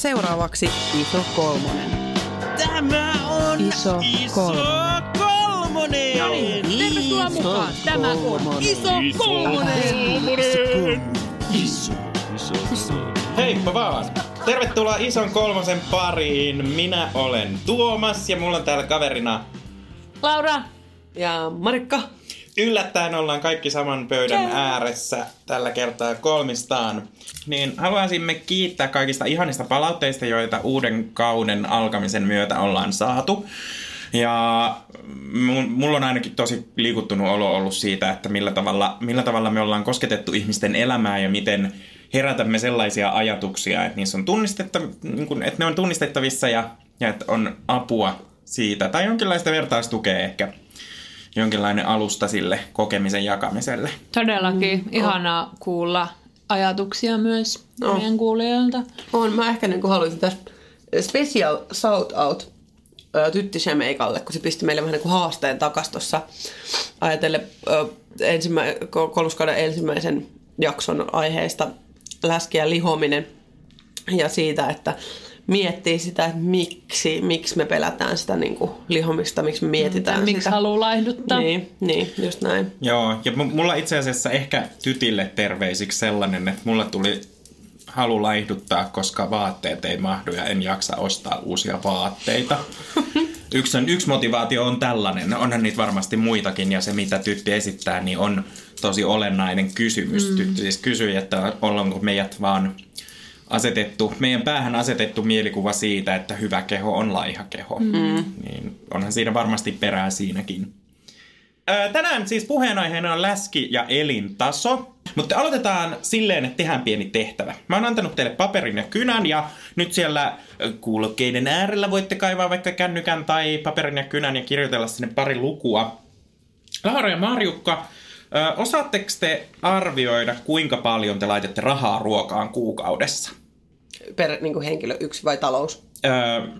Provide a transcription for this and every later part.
seuraavaksi Iso Kolmonen. Tämä on Iso kolmonen. kolmonen. No niin, tervetuloa mukaan. Tämä on Iso Kolmonen. Iso, iso, Heippa vaan! Tervetuloa Ison kolmosen pariin. Minä olen Tuomas ja mulla on täällä kaverina Laura, Ja Marikka. Yllättäen ollaan kaikki saman pöydän ääressä tällä kertaa kolmistaan. Niin haluaisimme kiittää kaikista ihanista palautteista, joita uuden kauden alkamisen myötä ollaan saatu. Ja mulla on ainakin tosi liikuttunut olo ollut siitä, että millä tavalla, millä tavalla me ollaan kosketettu ihmisten elämää ja miten herätämme sellaisia ajatuksia, että, niissä on tunnistettav- niin kun, että ne on tunnistettavissa ja, ja että on apua siitä. Tai jonkinlaista vertaistukea ehkä jonkinlainen alusta sille kokemisen jakamiselle. todellakin Mm, ihanaa kuulla ajatuksia myös No. meidän kuulijoilta. On, mä ehkä niin haluaisin tästä special shout out Tytti Shemeikalle, kun se pisti meille vähän niin kuin haasteen takas tuossa ajatellen ensimmä, ko- kolmoskauden ensimmäisen jakson aiheesta läski ja lihominen ja siitä, että miettii sitä, että miksi, miksi me pelätään sitä niin kuin lihomista, miksi me mietitään Miksi sitä. haluaa laihduttaa? Niin, niin, just näin. Joo, ja mu- mulla itse asiassa ehkä tytille terveisiksi sellainen, että mulla tuli halu laihduttaa, koska vaatteet ei mahdu ja en jaksa ostaa uusia vaatteita. Yksi, on, yksi motivaatio on tällainen, onhan niitä varmasti muitakin ja se mitä tytti esittää, niin on tosi olennainen kysymys. Mm. Tytti siis kysyi, että ollaanko meidät vaan asetettu, meidän päähän asetettu mielikuva siitä, että hyvä keho on laiha keho. Mm. Niin onhan siinä varmasti perää siinäkin. Ö, Tänään siis puheenaiheena on läski ja elintaso. Mutta aloitetaan silleen, että tehdään pieni tehtävä. Mä oon antanut teille paperin ja kynän ja nyt siellä kuulokkeiden äärellä voitte kaivaa vaikka kännykän tai paperin ja kynän ja kirjoitella sinne pari lukua. Laura ja Marjukka, osaatteko te arvioida, kuinka paljon te laitatte rahaa ruokaan kuukaudessa? Per niin kuin henkilö yksi vai talous? Öö,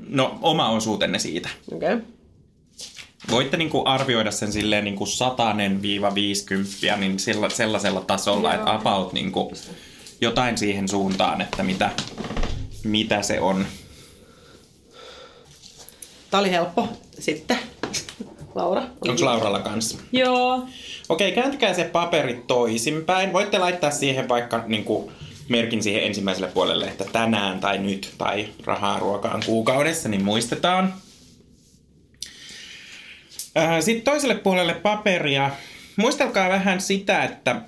no, oma osuutenne siitä. Okei. Okay. Voitte niinku arvioida sen silleen niinku satanen viiva 50 niin sella, sellaisella tasolla, että about niinku jotain siihen suuntaan, että mitä, mitä se on. Tämä oli helppo. Sitten. Laura. Onko Lauralla kanssa? Joo. Okei, kääntäkää se paperi toisinpäin. Voitte laittaa siihen vaikka niinku merkin siihen ensimmäiselle puolelle, että tänään tai nyt tai rahaa ruokaan kuukaudessa, niin muistetaan. Äh, Sitten toiselle puolelle paperia. Muistelkaa vähän sitä, että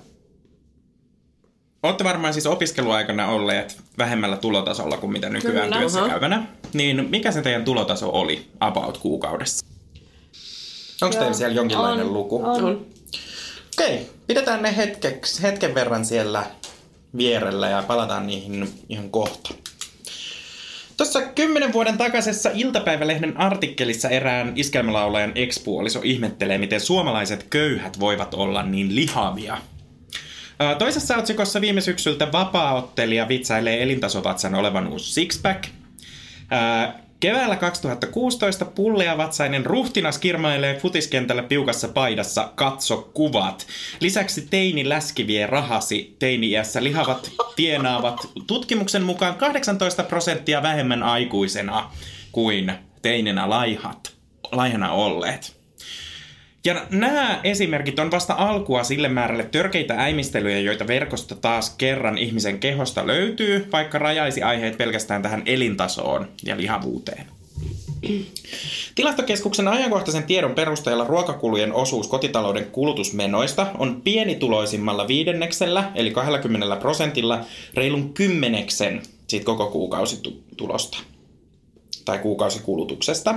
olette varmaan siis opiskeluaikana olleet vähemmällä tulotasolla kuin mitä nykyään Kyllä. työssä käyvänä. Niin mikä se teidän tulotaso oli about kuukaudessa? Onko teillä siellä jonkinlainen On, luku? on. Okei, pidetään ne hetkeksi, hetken verran siellä vierellä ja palataan niihin ihan kohta. Tuossa kymmenen vuoden takaisessa iltapäivälehden artikkelissa erään iskelmälaulajan ekspuoliso ihmettelee, miten suomalaiset köyhät voivat olla niin lihavia. Toisessa otsikossa viime syksyltä vapaaottelija vitsailee elintasovatsan olevan uusi sixpack. Ää, Keväällä 2016 pulleavatsainen ruhtinas kirmailee futiskentällä piukassa paidassa Katso kuvat. Lisäksi teini läski vie rahasi. Teini-iässä lihavat tienaavat tutkimuksen mukaan 18 prosenttia vähemmän aikuisena kuin teininä laihat, laihana olleet. Ja nämä esimerkit on vasta alkua sille määrälle törkeitä äimistelyjä, joita verkosta taas kerran ihmisen kehosta löytyy, vaikka rajaisi aiheet pelkästään tähän elintasoon ja lihavuuteen. Tilastokeskuksen ajankohtaisen tiedon perusteella ruokakulujen osuus kotitalouden kulutusmenoista on pienituloisimmalla viidenneksellä, eli 20 prosentilla, reilun kymmeneksen siitä koko kuukausitulosta tai kuukausikulutuksesta.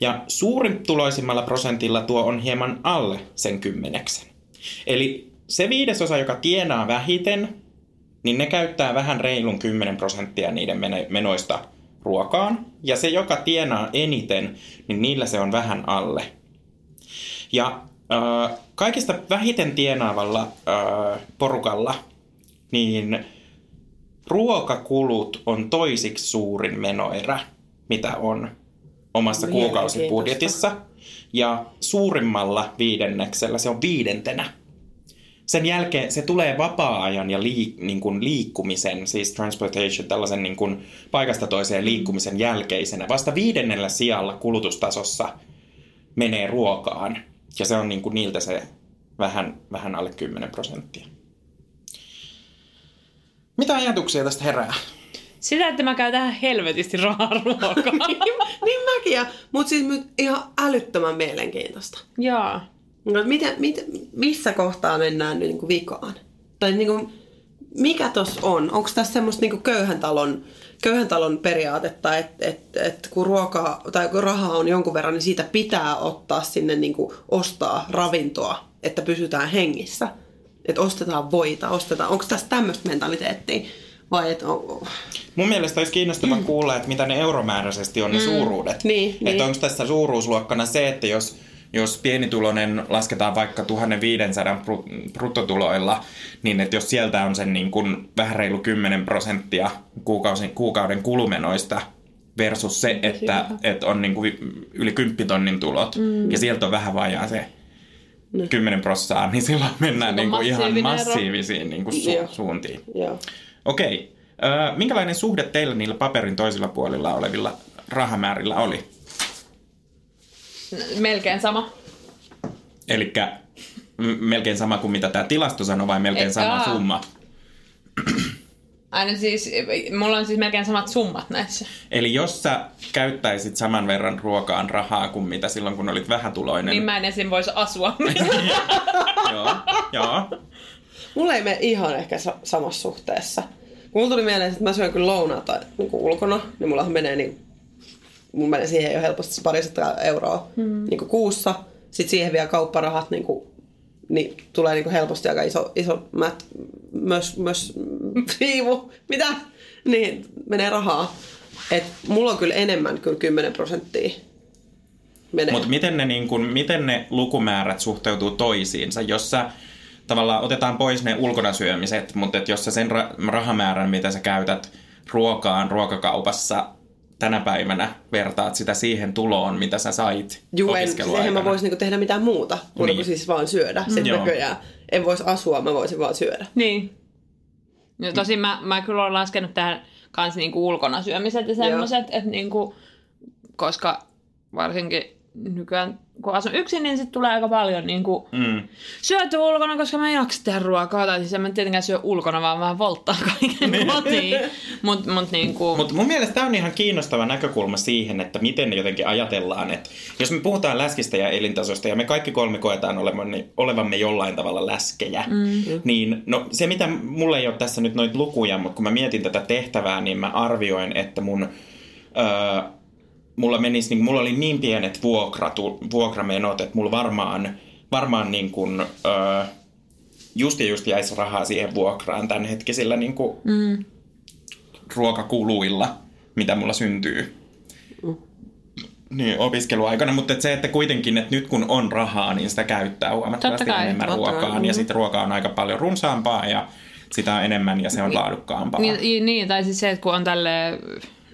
Ja suurin tuloisimmalla prosentilla tuo on hieman alle sen kymmeneksen. Eli se viidesosa, joka tienaa vähiten, niin ne käyttää vähän reilun 10 prosenttia niiden menoista ruokaan. Ja se, joka tienaa eniten, niin niillä se on vähän alle. Ja äh, kaikista vähiten tienaavalla äh, porukalla, niin ruokakulut on toisiksi suurin menoerä, mitä on omassa kuukausibudjetissa. Ja suurimmalla viidenneksellä se on viidentenä. sen jälkeen se tulee vapaa-ajan ja liik, niin kuin liikkumisen, siis transportation, tällaisen niin kuin paikasta toiseen liikkumisen jälkeisenä. Vasta viidennellä sijalla kulutustasossa menee ruokaan. Ja se on niin kuin niiltä se vähän, vähän alle 10 prosenttia. Mitä ajatuksia tästä herää? Sitä, että mä käytän helvetisti rahaa ruokaan. niin mäkin, ja- mut siis nyt ihan älyttömän mielenkiintoista. Joo. No, miten, miten, missä kohtaa mennään niin kuin vikaan? Tai niin kuin, mikä tos on? Onko tässä semmoista niin kuin köyhän, talon, köyhän talon periaatetta, että et, et kun ruokaa tai kun rahaa on jonkun verran, niin siitä pitää ottaa sinne niin kuin ostaa ravintoa, että pysytään hengissä? Että ostetaan voita, ostetaan. Onko tässä tämmöistä mentaliteettia? Vai et on, Mun mielestä olisi kiinnostavaa kuulla, että mitä ne euromääräisesti on ne suuruudet. Niin, että niin. onko tässä suuruusluokkana se, että jos, jos pienituloinen lasketaan vaikka 1500 bru- bruttotuloilla, niin että jos sieltä on sen niin kuin vähän reilu 10 prosenttia kuukausin, kuukauden kulumenoista versus se, että, että on niin kuin yli 10 tonnin tulot mm. ja sieltä on vähän vajaa se 10 prossaa, niin silloin mennään niin kuin ihan massiivisiin niin kuin Joo. su- suuntiin. joo. Okei. Öö, minkälainen suhde teillä niillä paperin toisilla puolilla olevilla rahamäärillä oli? Melkein sama. Eli melkein sama kuin mitä tämä tilasto sanoi vai melkein Et- sama aa. summa? Aina siis, mulla on siis melkein samat summat näissä. Eli jos sä käyttäisit saman verran ruokaan rahaa kuin mitä silloin, kun olit vähätuloinen. Niin mä en esim. voisi asua. joo, joo. Mulla ei mene ihan ehkä sa- samassa suhteessa. Mulla tuli mieleen, että mä syön kyllä lounaata niin kuin ulkona, niin mullahan menee niin, mun menee siihen jo helposti parisataa euroa mm. niin kuin kuussa. Sitten siihen vielä kaupparahat, niin, kuin, niin tulee niin kuin helposti aika iso, iso mät, myös, myös siivu, mitä? Niin, menee rahaa. Et mulla on kyllä enemmän kyllä 10 prosenttia menee. Mutta miten, ne niin kun, miten ne lukumäärät suhteutuu toisiinsa? Jos sä tavallaan otetaan pois ne ulkona syömiset, mutta et jos sä sen ra- rahamäärän, mitä sä käytät ruokaan ruokakaupassa tänä päivänä vertaat sitä siihen tuloon, mitä sä sait Juu, en, opiskeluaikana. eihän mä voisi niinku tehdä mitään muuta, muuta Niin. kuin siis vaan syödä. Sitten Joo. näköjään en voisi asua, mä voisin vaan syödä. niin. No, tosin mä, mä kyllä olen laskenut tähän kans niinku ulkona syömiset ja semmoiset, että niinku, koska varsinkin nykyään kun asun yksin, niin sitten tulee aika paljon niinku Mm. syöty ulkona, koska mä en jaksa tehdä ruokaa. Tai siis en mä tietenkään syö ulkona, vaan vähän volttaa kaiken Niin. kotiin. Mut, mut niinku... Mutta mun mielestä tämä on ihan kiinnostava näkökulma siihen, että miten jotenkin ajatellaan, että jos me puhutaan läskistä ja elintasosta ja me kaikki kolme koetaan olevamme, olevamme jollain tavalla läskejä, mm. niin no, se mitä, mulla ei ole tässä nyt noita lukuja, mutta kun mä mietin tätä tehtävää, niin mä arvioin, että mun... Öö, mulla, menisi, niin, mulla oli niin pienet vuokratu, vuokramenot, että mulla varmaan, varmaan niin kuin, öö, just ja just jäisi rahaa siihen vuokraan tämänhetkisillä niin kuin, Mm. ruokakuluilla, mitä mulla syntyy. Niin, opiskeluaikana, mutta et se, että kuitenkin, että nyt kun on rahaa, niin sitä käyttää huomattavasti kai, enemmän ruokaan, ja sitten ruoka on aika paljon runsaampaa, ja sitä on enemmän, ja se on laadukkaampaa. Niin, niin, tai siis se, että kun on tälle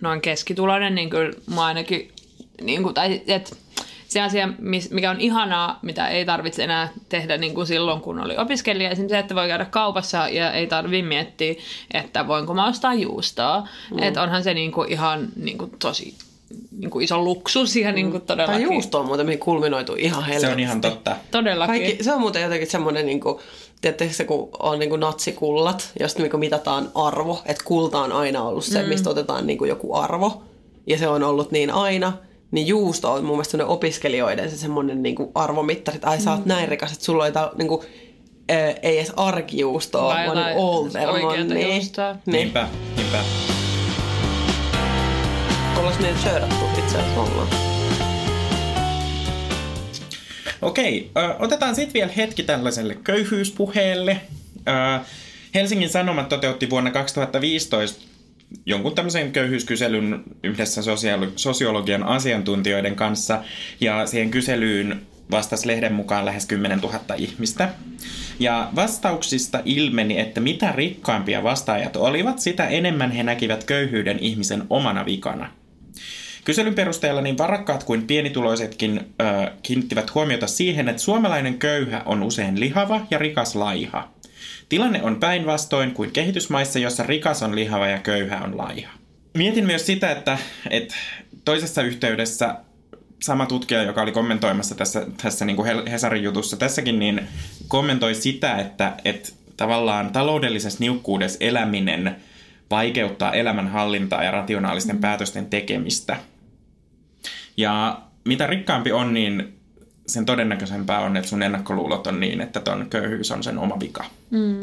noin keskituloinen, niin kyllä mä ainakin, niin kuin, tai et, se asia, mikä on ihanaa, mitä ei tarvitse enää tehdä niin kuin silloin, kun oli opiskelija. Esimerkiksi se, että voi käydä kaupassa ja ei tarvitse miettiä, että voinko mä ostaa juustoa. Mm. Että onhan se niin kuin ihan niin kuin tosi niin kuin iso luksus ja niin kuin Tai todellakin. juusto on muuten mihin kulminoitu ihan helvetisti. se on ihan totta. Todellakin. Kaikki, se on muuten jotenkin semmoinen, niin kuin, tiedättekö se, kun on niin kuin natsikullat, josta niin mitataan arvo, että kulta on aina ollut se, mm. mistä otetaan niin kuin joku arvo, ja se on ollut niin aina, niin juusto on mun mielestä semmoinen opiskelijoiden se semmoinen niin kuin arvomittari, että ai sä oot näin rikas, että sulla on jotain, niin kuin, ää, ei edes arkijuustoa, vaan niin juustoa. niin. Niinpä, niinpä. Ollaan meidän shirtattu itse asiassa ollaan. Okei, ö, otetaan sitten vielä hetki tällaiselle köyhyyspuheelle. Helsingin Sanomat toteutti vuonna 2015 jonkun tämmöisen köyhyyskyselyn yhdessä sosiaali- sosiologian asiantuntijoiden kanssa, ja siihen kyselyyn vastasi lehden mukaan lähes 10 000 ihmistä. Ja vastauksista ilmeni, että mitä rikkaampia vastaajat olivat, sitä enemmän he näkivät köyhyyden ihmisen omana vikana. Kyselyn perusteella niin varakkaat kuin pienituloisetkin ö, kiinnittivät huomiota siihen, että suomalainen köyhä on usein lihava ja rikas laiha. Tilanne on päinvastoin kuin kehitysmaissa, jossa rikas on lihava ja köyhä on laiha. Mietin myös sitä, että, että toisessa yhteydessä sama tutkija, joka oli kommentoimassa tässä, tässä niin kuin Hesarin jutussa tässäkin, niin kommentoi sitä, että, että tavallaan taloudellisessa niukkuudessa eläminen vaikeuttaa elämänhallintaa ja rationaalisten mm. päätösten tekemistä. Ja mitä rikkaampi on, niin sen todennäköisempää on, että sun ennakkoluulot on niin, että ton köyhyys on sen oma vika. Mm.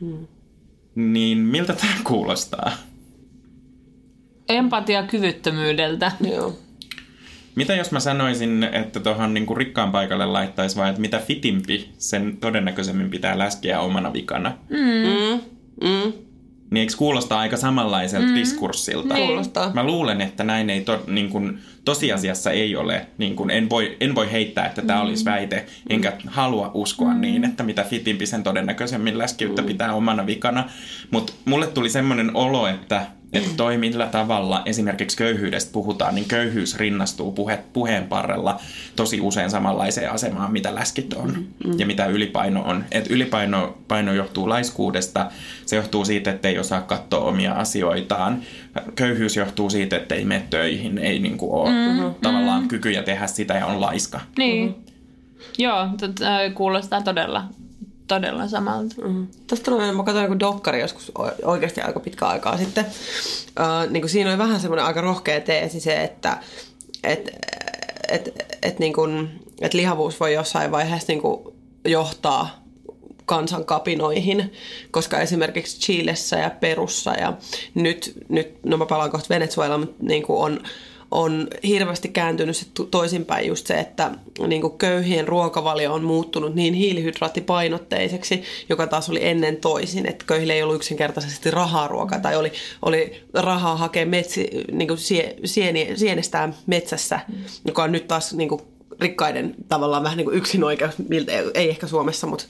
Mm. Niin miltä tämä kuulostaa? Empatia kyvyttömyydeltä. Joo. Mitä jos mä sanoisin, että tuohon niin rikkaan paikalle laittaisi vaan, että mitä fitimpi, sen todennäköisemmin pitää läskiä omana vikana. Mm. Mm. Niin eikö kuulostaa aika samanlaiselta mm. diskurssilta? Niin. Kuulostaa. Mä luulen, että näin ei to, niin kuin, tosiasiassa ei ole. Niin kuin, en, voi, en voi heittää, että tämä mm. olisi väite, enkä halua uskoa mm. niin, että mitä fitimpi, sen todennäköisemmin läskiyttä mm. pitää omana vikana. Mutta mulle tuli semmoinen olo, että että toi millä tavalla esimerkiksi köyhyydestä puhutaan, niin köyhyys rinnastuu puhe, puheen parrella tosi usein samanlaiseen asemaan, mitä läskit on mm-hmm. ja mitä ylipaino on. Et ylipaino paino johtuu laiskuudesta, se johtuu siitä, että ei osaa katsoa omia asioitaan. Köyhyys johtuu siitä, että ei mene töihin, ei niinku ole mm-hmm. tavallaan kykyjä tehdä sitä ja on laiska. Niin. Mm-hmm. Joo, äh, kuulostaa todella todella samalta. Mm. Tästä tuli, mä katsoin joku dokkari joskus oikeasti aika pitkä aikaa sitten. Uh, niin kuin siinä oli vähän semmoinen aika rohkea teesi se, että et, et, et, niin kuin, et lihavuus voi jossain vaiheessa niin kuin johtaa kansan kapinoihin, koska esimerkiksi Chilessä ja Perussa ja nyt, nyt no mä palaan kohta Venezuela, mutta niin kuin on on hirveästi kääntynyt se toisinpäin just se, että niin kuin köyhien ruokavalio on muuttunut niin hiilihydraattipainotteiseksi, joka taas oli ennen toisin, että köyhille ei ollut yksinkertaisesti rahaa ruokaa tai oli, oli rahaa hakea metsi, niin kuin sie, sieni, sienestään metsässä, mm. joka on nyt taas niin kuin rikkaiden tavallaan vähän niin kuin yksinoikeus, miltä, ei ehkä Suomessa, mutta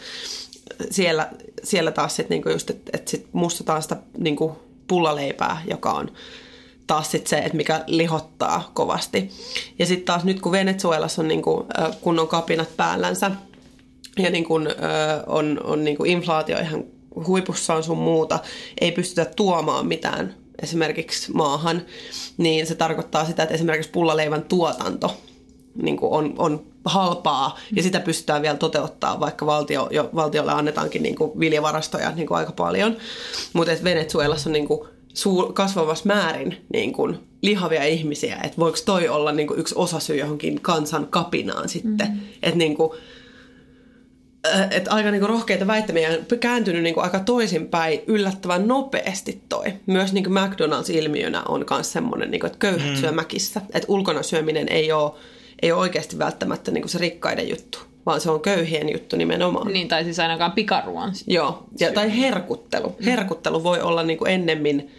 siellä, siellä taas sitten niin just, että, että sit mustataan sitä niin kuin pullaleipää, joka on taas sit se, että mikä lihottaa kovasti. Ja sitten taas nyt kun Venezuelassa on niin kuin, kunnon kapinat päällänsä ja niin kuin, on, on niin kuin inflaatio ihan huipussaan sun muuta, ei pystytä tuomaan mitään esimerkiksi maahan, niin se tarkoittaa sitä, että esimerkiksi pullaleivän tuotanto niin on, on halpaa ja sitä pystytään vielä toteuttaa, vaikka valtio, jo, valtiolle annetaankin niin kuin viljavarastoja niin kuin aika paljon. Mutta Venezuelassa on niin kuin suur, kasvavassa määrin niin kuin, lihavia ihmisiä, että voiko toi olla niin kuin, yksi osasyy johonkin kansan kapinaan sitten. Mm-hmm. Että niin kuin, äh, et aika niinku rohkeita väittämiä on kääntynyt niinku aika toisinpäin yllättävän nopeasti toi. Myös niinku McDonald's-ilmiönä on myös semmoinen, niinku, että köyhät mm. syö mäkissä. Että ulkona syöminen ei ole, ei ole oikeasti välttämättä niinku se rikkaiden juttu vaan se on köyhien juttu nimenomaan. Niin, tai siis ainakaan pikaruon. Joo, ja, tai herkuttelu. Herkuttelu voi olla niinku ennemmin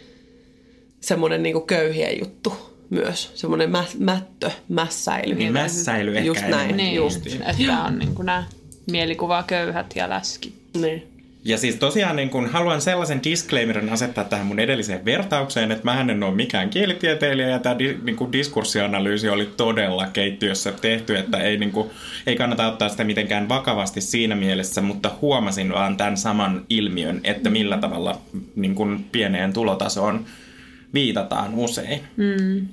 semmoinen niinku köyhien juttu myös. Semmoinen mä, mättö, mässäily. Niin, mässäily ehkä Just näin. Niin, just. Että on niinku nämä mielikuva köyhät ja läski. Niin. Ja siis tosiaan niin kun haluan sellaisen disclaimerin asettaa tähän mun edelliseen vertaukseen, että mä en ole mikään kielitieteilijä ja tämä di, niin diskurssianalyysi oli todella keittiössä tehty, että ei, niin kun, ei kannata ottaa sitä mitenkään vakavasti siinä mielessä, mutta huomasin vaan tämän saman ilmiön, että millä tavalla niin kun pieneen tulotasoon viitataan usein. Mm.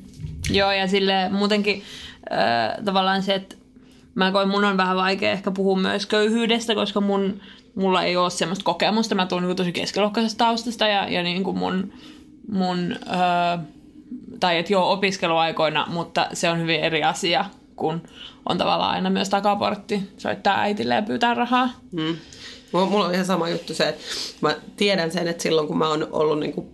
Joo, ja sille muutenkin äh, tavallaan se, että mä koen, mun on vähän vaikea ehkä puhua myös köyhyydestä, koska mun mulla ei ole semmoista kokemusta. Mä tuun niin tosi keskiluokkaisesta taustasta ja, ja niin kuin mun, mun öö, tai että joo opiskeluaikoina, mutta se on hyvin eri asia, kun on tavallaan aina myös takaportti soittaa äitille ja pyytää rahaa. Hmm. Mulla on ihan sama juttu se, että mä tiedän sen, että silloin kun mä oon ollut niin kuin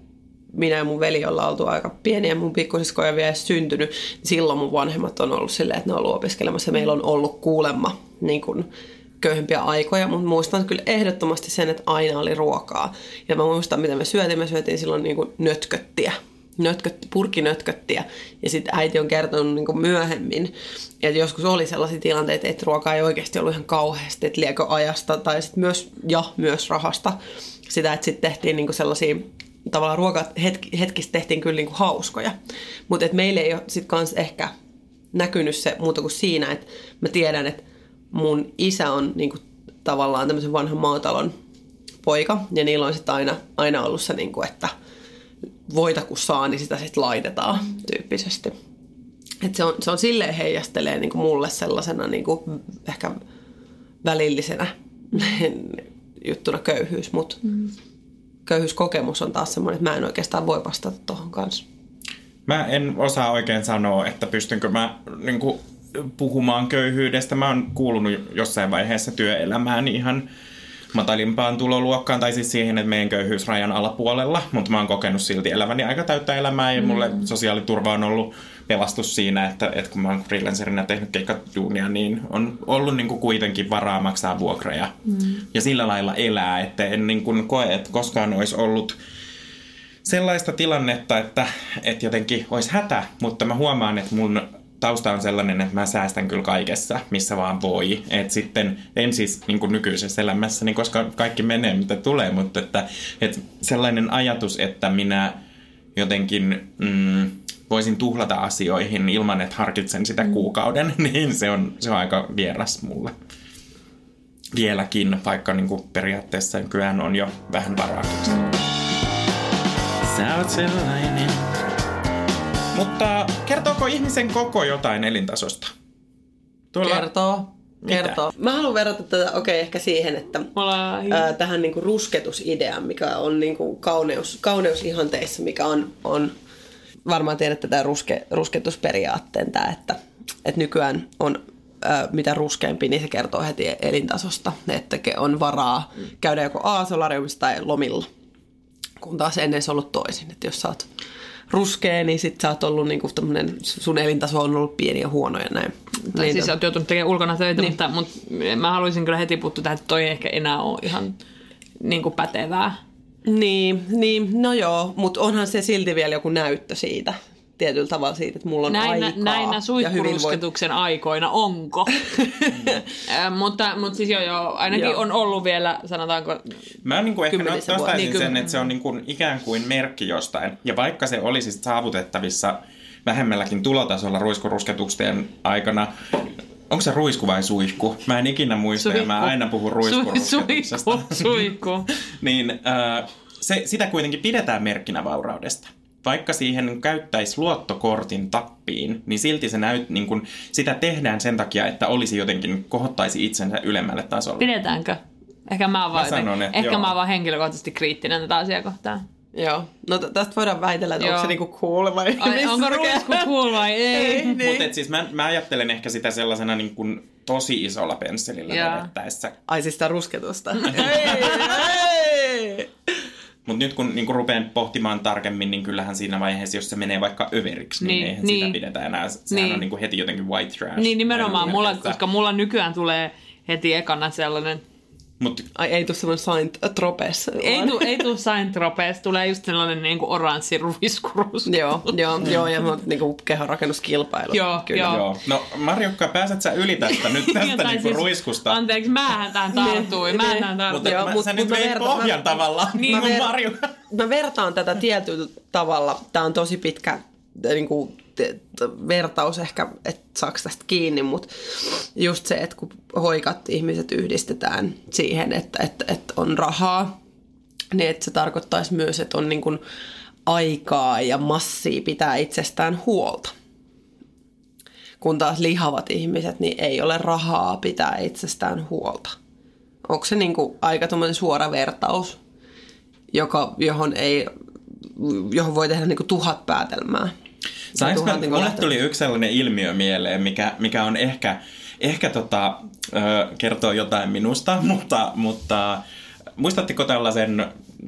minä ja mun veli ollaan oltu aika pieniä, mun pikkusisko ei vielä syntynyt, niin silloin mun vanhemmat on ollut silleen, että ne on ollut opiskelemassa ja meillä on ollut kuulemma niin kuin, köyhempiä aikoja, mutta muistan kyllä ehdottomasti sen, että aina oli ruokaa. Ja mä muistan, mitä me syötiin. Me syötiin silloin niin kuin nötköttiä. Nötkötti, purkinötköttiä. Ja sitten äiti on kertonut niin kuin myöhemmin, että joskus oli sellaisia tilanteita, että ruokaa ei oikeasti ollut ihan kauheasti, että liekö ajasta tai sitten myös, ja myös rahasta. Sitä, että sitten tehtiin niin kuin sellaisia tavallaan ruokat hetki, hetkistä tehtiin kyllä niinku hauskoja. Mutta meille ei ole sitten ehkä näkynyt se muuta kuin siinä, että mä tiedän, että mun isä on niinku tavallaan tämmöisen vanhan maatalon poika, ja niillä on sitten aina, aina ollut se, niinku, että voita kun saa, niin sitä sitten laitetaan tyyppisesti. Et se, on, se on silleen heijastelee niinku mulle sellaisena niinku ehkä välillisenä juttuna köyhyys, mutta mm. köyhyyskokemus on taas semmoinen, että mä en oikeastaan voi vastata tuohon kanssa. Mä en osaa oikein sanoa, että pystynkö mä niin kuin, puhumaan köyhyydestä. Mä oon kuulunut jossain vaiheessa työelämään ihan matalimpaan tuloluokkaan, tai siis siihen, että meidän köyhyysrajan alapuolella, mutta mä oon kokenut silti eläväni aika täyttä elämää, ja mulle sosiaaliturva on ollut pelastus siinä, että, että kun mä oon freelancerina tehnyt keikkaduunia, niin on ollut niin kuin kuitenkin varaa maksaa vuokreja mm. ja sillä lailla elää, että en niin kuin koe, että koskaan olisi ollut sellaista tilannetta, että, että jotenkin olisi hätä, mutta mä huomaan, että mun tausta on sellainen, että mä säästän kyllä kaikessa, missä vaan voi. Et sitten en siis niin kuin nykyisessä elämässä, niin koska kaikki menee mitä tulee, mutta että, että sellainen ajatus, että minä jotenkin mm, voisin tuhlata asioihin ilman, että harkitsen sitä mm. kuukauden, niin se on, se on aika vieras mulle. Vieläkin, vaikka niin kuin periaatteessa kyllä on jo vähän varaa. Sä oot sellainen. Mutta kertooko ihmisen koko jotain elintasosta? Tuolla... Kertoo. Mitä? Kertoo. Mä haluan verrata tätä, okei, okay, ehkä siihen, että ää, tähän niinku rusketusideaan, mikä on niinku kauneus, kauneusihanteissa, mikä on, on varmaan tiedätte tämän ruske, rusketusperiaatteen, tämä, että, että nykyään on ää, mitä ruskeampi, niin se kertoo heti elintasosta, että on varaa käydä joko A-solariumissa tai lomilla, kun taas ennen se on ollut toisin, että jos sä oot ruskea, niin sit sä oot ollut niinku sun elintaso on ollut pieni ja huono ja näin. Tai niin, siis sä oot joutunut tekemään ulkona töitä, niin. mutta, mutta mä haluaisin kyllä heti puuttua tähän, että toi ei ehkä enää ole ihan niin kuin pätevää. Niin, niin, no joo, mutta onhan se silti vielä joku näyttö siitä tietyllä tavalla siitä, että mulla on näinä, aikaa. Näinä suihkurusketuksen voi... aikoina, onko? äh, mutta, mutta siis joo, joo ainakin joo. on ollut vielä, sanotaanko, Mä niin kuin ehkä nostaisin niin, sen, että se on niin kuin ikään kuin merkki jostain. Ja vaikka se olisi saavutettavissa vähemmälläkin tulotasolla ruiskurusketuksen aikana, Onko se ruisku vai suihku? Mä en ikinä muista suihku. ja mä aina puhun ruiskurusketuksesta. Suihku, suihku. niin äh, se, sitä kuitenkin pidetään merkkinä vauraudesta vaikka siihen käyttäisi luottokortin tappiin, niin silti se näyt, niin kun, sitä tehdään sen takia, että olisi jotenkin, kohottaisi itsensä ylemmälle tasolle. Pidetäänkö? Ehkä mä oon vaan, mä sanon, ehkä joo. mä oon vaan henkilökohtaisesti kriittinen tätä asiaa kohtaan. Joo. No t- tästä voidaan väitellä, että Joo. onko se niinku cool vai Ai, onko ruisku cool vai ei. ei niin. Mutta siis mä, mä ajattelen ehkä sitä sellaisena niin kuin tosi isolla pensselillä vedettäessä. Ai siis sitä rusketusta. ei, ei. Mutta nyt kun niinku rupean pohtimaan tarkemmin, niin kyllähän siinä vaiheessa, jos se menee vaikka överiksi, niin, niin eihän niin. sitä pidetä enää. Sehän niin. on niinku heti jotenkin white trash. Niin nimenomaan, mulla, koska mulla nykyään tulee heti ekana sellainen Mut, Ai ei tule semmoinen Saint Tropez. Ei tule ei tuu Saint Tropez, tulee just sellainen niinku oranssi ruiskurus. joo, joo, joo, ja niinku kehonrakennuskilpailu. Joo, kyllä. Joo. joo. No Marjukka, pääset sä yli tästä nyt tästä niinku siis, ruiskusta? Anteeksi, mähän tähän tartuin, mä tähän tartuin. Mutta joo, mut, sä nyt veit pohjan tavallaan, niin kuin Marjukka. Mä vertaan tätä tietyllä tavalla. Tää on tosi pitkä niin kuin, vertaus ehkä, että saako tästä kiinni, mutta just se, että kun hoikat ihmiset yhdistetään siihen, että, että, että on rahaa, niin että se tarkoittaisi myös, että on niin kuin aikaa ja massia pitää itsestään huolta. Kun taas lihavat ihmiset, niin ei ole rahaa pitää itsestään huolta. Onko se niin kuin aika suora vertaus, joka, johon, ei, johon voi tehdä niin kuin tuhat päätelmää? Sainko mä, mulle tuli yksi sellainen ilmiö mieleen, mikä, mikä on ehkä, ehkä tota, kertoo jotain minusta, mutta, mutta muistatteko tällaisen,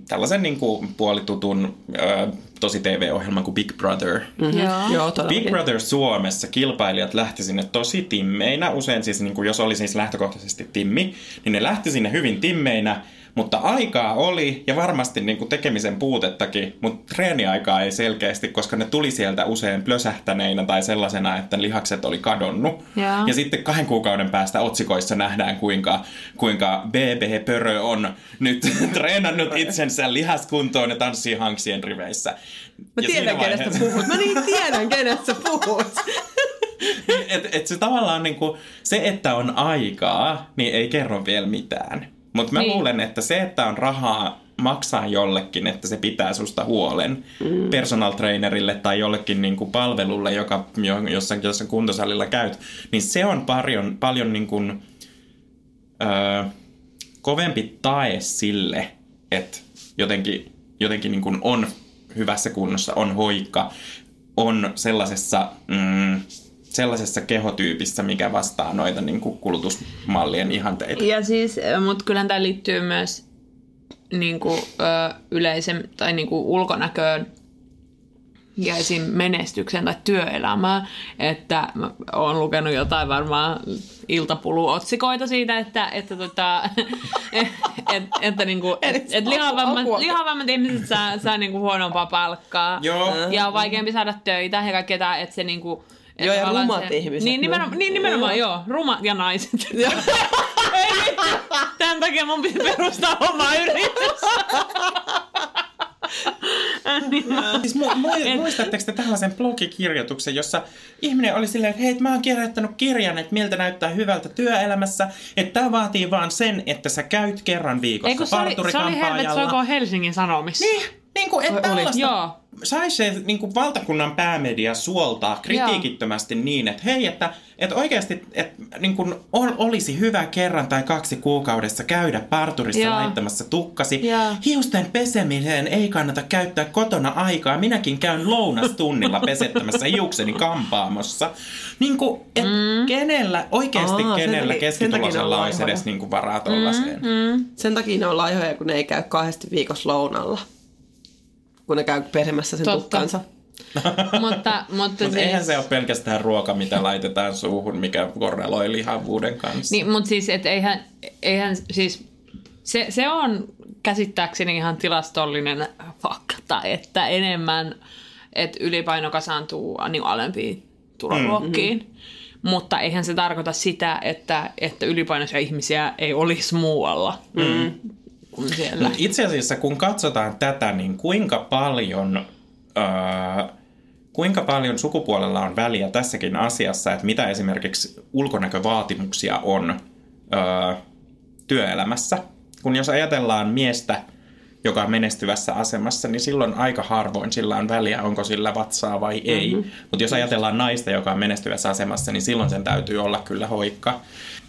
tällaisen niin kuin puolitutun ö, tosi TV-ohjelman kuin Big Brother? Mm-hmm. Joo. Big Brother Suomessa kilpailijat lähti sinne tosi timmeinä, usein siis niin kuin jos oli siis lähtökohtaisesti timmi, niin ne lähti sinne hyvin timmeinä, Mutta aikaa oli ja varmasti niin kuin tekemisen puutettakin, mutta treeniaikaa ei selkeästi, koska ne tuli sieltä usein plösähtäneinä tai sellaisena, että lihakset oli kadonnut. Joo. Ja sitten kahden kuukauden päästä otsikoissa nähdään, kuinka, kuinka BB Pörö on nyt treenannut itsensä lihaskuntoon ja tanssii hanksien riveissä. Mä Ja tiedän, siinä kenestä vaiheessa- puhut. Mä niin tiedän, kenestä puhut. et, et se tavallaan niinku, se, että on aikaa, niin ei kerro vielä mitään. Mutta mä Niin. luulen, että se, että on rahaa maksaa jollekin, että se pitää susta huolen mm. personal trainerille tai jollekin niinku palvelulle, joka, jo- jossain, jossain kuntosalilla käyt, niin se on paljon, paljon niinku, öö, kovempi tae sille, että jotenkin, jotenkin niin kuin on hyvässä kunnossa, on hoikka, on sellaisessa, mm, sellaisessa kehotyypissä, mikä vastaa noita niin kuin kulutusmallien ihanteita. Ja siis, mutta kyllä tämä liittyy myös niin kuin, ö, yleisen tai niin kuin ulkonäköön ja esim. menestykseen tai työelämään, että oon lukenut jotain varmaan iltapuluotsikoita siitä, että, että, tota, et, että niinku, et, et lihavammat, lihavammat ihmiset saa, saa niinku huonompaa palkkaa Joo. ja on vaikeampi saada töitä ja kaikkea että se niinku, et Joo, ja rumat ihmiset Niin, nimenomaan, myös. niin nimenomaan joo, rumat ja naiset. Ei tämän takia mun piti perustaa oma yritys. Siis mu- mu- muistatteko te tällaisen blogikirjoituksen, jossa ihminen oli silleen, että hei, mä oon kirjoittanut kirjan, että miltä näyttää hyvältä työelämässä, että tämä vaatii vaan sen, että sä käyt kerran viikossa Ei kun se oli, se oli helvet, soiko Helsingin Sanomissa. Niin, niin kuin, että Oli. tällaista Joo. saisi se niin kuin valtakunnan päämedia suoltaa kritiikittömästi niin, että hei, että, että oikeasti että, niin kuin ol, olisi hyvä kerran tai kaksi kuukaudessa käydä parturissa Joo. laittamassa tukkasi. Joo. Hiusten pesemiseen ei kannata käyttää kotona aikaa. Minäkin käyn lounastunnilla pesettämässä hiukseni kampaamossa. Niin kuin, et mm. kenellä, oikeasti Aa, kenellä takia- keskituloisella olisi edes niin kuin varaa tollaiseen. Mm, Sen takia ne on laihoja, kun ne ei käy kahdesti viikossa lounalla. Kun ne käy pesemässä sen Totta. tukkansa. mutta, mutta Mutta siis, eihän se ole pelkästään ruoka, mitä laitetaan suuhun, mikä korreloi lihavuuden kanssa. Niin, mutta siis, et eihän, eihän siis, se, se on käsittääkseni ihan tilastollinen fakta, että enemmän, että ylipaino kasaantuu niin alempiin tuloluokkiin. Mm-hmm. Mutta eihän se tarkoita sitä, että, että ylipainoisia ihmisiä ei olisi muualla mm. Kuin siellä. Itse asiassa kun katsotaan tätä, niin kuinka paljon, öö, kuinka paljon sukupuolella on väliä tässäkin asiassa, että mitä esimerkiksi ulkonäkövaatimuksia on öö, työelämässä. Kun jos ajatellaan miestä, joka on menestyvässä asemassa, niin silloin aika harvoin sillä on väliä, onko sillä vatsaa vai ei. Mm-hmm. Mutta jos ajatellaan naista, joka on menestyvässä asemassa, niin silloin sen täytyy olla kyllä hoikka.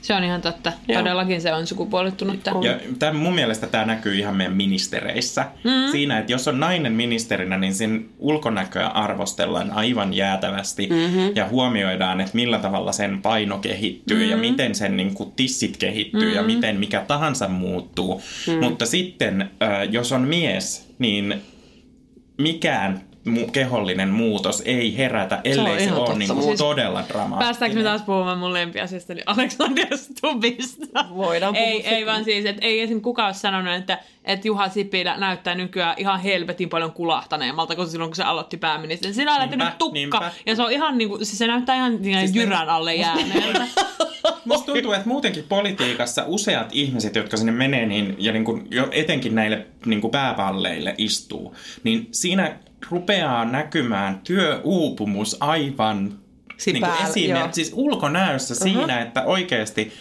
Se on ihan totta. Joo. Todellakin se on sukupuolittunutta. Ja tämän, mun mielestä tämä näkyy ihan meidän ministereissä. Mm. Siinä, että jos on nainen ministerinä, niin sen ulkonäköä arvostellaan aivan jäätävästi mm-hmm. ja huomioidaan, että millä tavalla sen paino kehittyy mm-hmm. ja miten sen niin kuin, tissit kehittyy mm-hmm. ja miten mikä tahansa muuttuu. Mm. Mutta sitten, äh, jos on mies, niin mikään mu- kehollinen muutos ei herätä, ellei se, ihan ole totta. niin kuin, Siis- todella dramaattinen. Päästäänkö me taas puhumaan mun lempiasiasta, eli Alexander Stubbista? Voidaan puhua ei, ei vaan siis, että ei esim. kukaan ole sanonut, että, että Juha Sipilä näyttää nykyään ihan helvetin paljon kulahtaneemmalta kuin silloin, kun se aloitti pääministerin. Siinä on lähtenyt tukka, niinpä. ja se on ihan niinku, siis se näyttää ihan siis Siis jyrän alle jääneeltä. Musta tuntuu, että muutenkin politiikassa useat ihmiset, jotka sinne menee niin, ja niin kuin, jo etenkin näille niin kuin pääpalleille istuu, niin siinä rupeaa näkymään työuupumus aivan niin kuin päällä, esime- joo. siis ulkonäössä uh-huh. siinä, että oikeasti